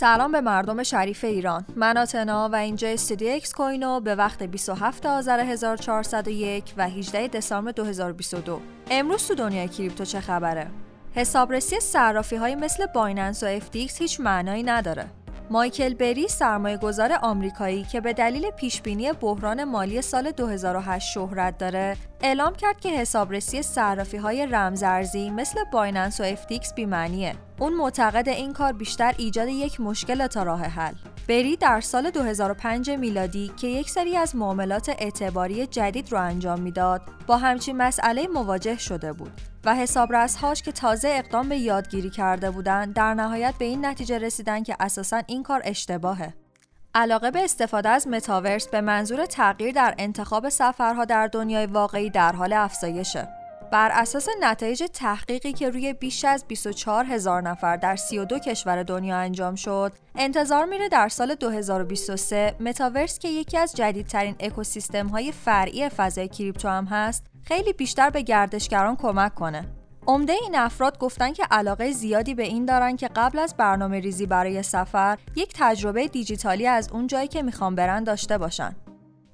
سلام به مردم شریف ایران. من آتنا و اینجا استودیو اکس کوینو به وقت 27 آذر 1401 و 18 دسامبر 2022 امروز تو دنیای کریپتو چه خبره؟ حسابرسی صرافی های مثل بایننس و FTX هیچ معنایی نداره. مایکل بری سرمایه گذار آمریکایی که به دلیل پیشبینی بحران مالی سال 2008 شهرت داره اعلام کرد که حسابرسی صرافی های رمزارزی مثل بایننس و FTX بیمعنیه. اون معتقد این کار بیشتر ایجاد یک مشکل تا راه حل. بری در سال 2005 میلادی که یک سری از معاملات اعتباری جدید رو انجام می‌داد با همچین مسئله مواجه شده بود. و حسابرسهاش که تازه اقدام به یادگیری کرده بودند در نهایت به این نتیجه رسیدن که اساسا این کار اشتباهه. علاقه به استفاده از متاورس به منظور تغییر در انتخاب سفرها در دنیای واقعی در حال افزایشه. بر اساس نتایج تحقیقی که روی بیش از 24 هزار نفر در 32 کشور دنیا انجام شد، انتظار میره در سال 2023 متاورس که یکی از جدیدترین اکوسیستم های فرعی فضای کریپتو هم هست، خیلی بیشتر به گردشگران کمک کنه. عمده این افراد گفتن که علاقه زیادی به این دارن که قبل از برنامه ریزی برای سفر یک تجربه دیجیتالی از اون جایی که می‌خوان برن داشته باشن.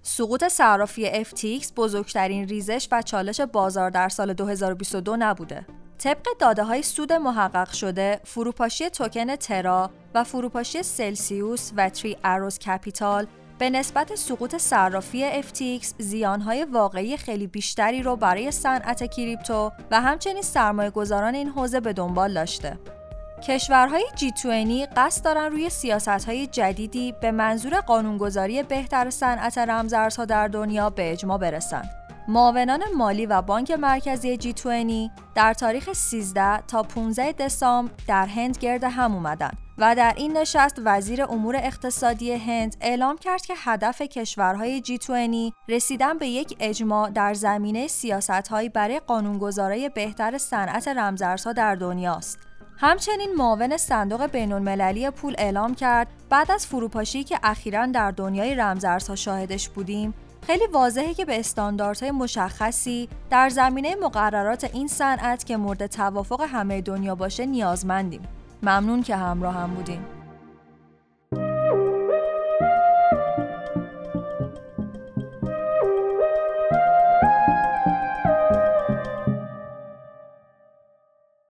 سقوط صرافی FTX بزرگترین ریزش و چالش بازار در سال 2022 نبوده. طبق داده های سود محقق شده، فروپاشی توکن ترا و فروپاشی سلسیوس و تری اروز کپیتال به نسبت سقوط صرافی FTX زیانهای واقعی خیلی بیشتری رو برای صنعت کریپتو و همچنین سرمایه گذاران این حوزه به دنبال داشته. کشورهای G20 قصد دارن روی سیاستهای جدیدی به منظور قانونگذاری بهتر صنعت رمزارزها در دنیا به اجماع برسن. معاونان مالی و بانک مرکزی G20 در تاریخ 13 تا 15 دسامبر در هند گرد هم اومدن و در این نشست وزیر امور اقتصادی هند اعلام کرد که هدف کشورهای G20 رسیدن به یک اجماع در زمینه سیاستهایی برای قانونگذاری بهتر صنعت رمزارزها در دنیاست. همچنین معاون صندوق بین المللی پول اعلام کرد بعد از فروپاشی که اخیرا در دنیای رمزارزها شاهدش بودیم خیلی واضحه که به استانداردهای مشخصی در زمینه مقررات این صنعت که مورد توافق همه دنیا باشه نیازمندیم. ممنون که همراه هم بودیم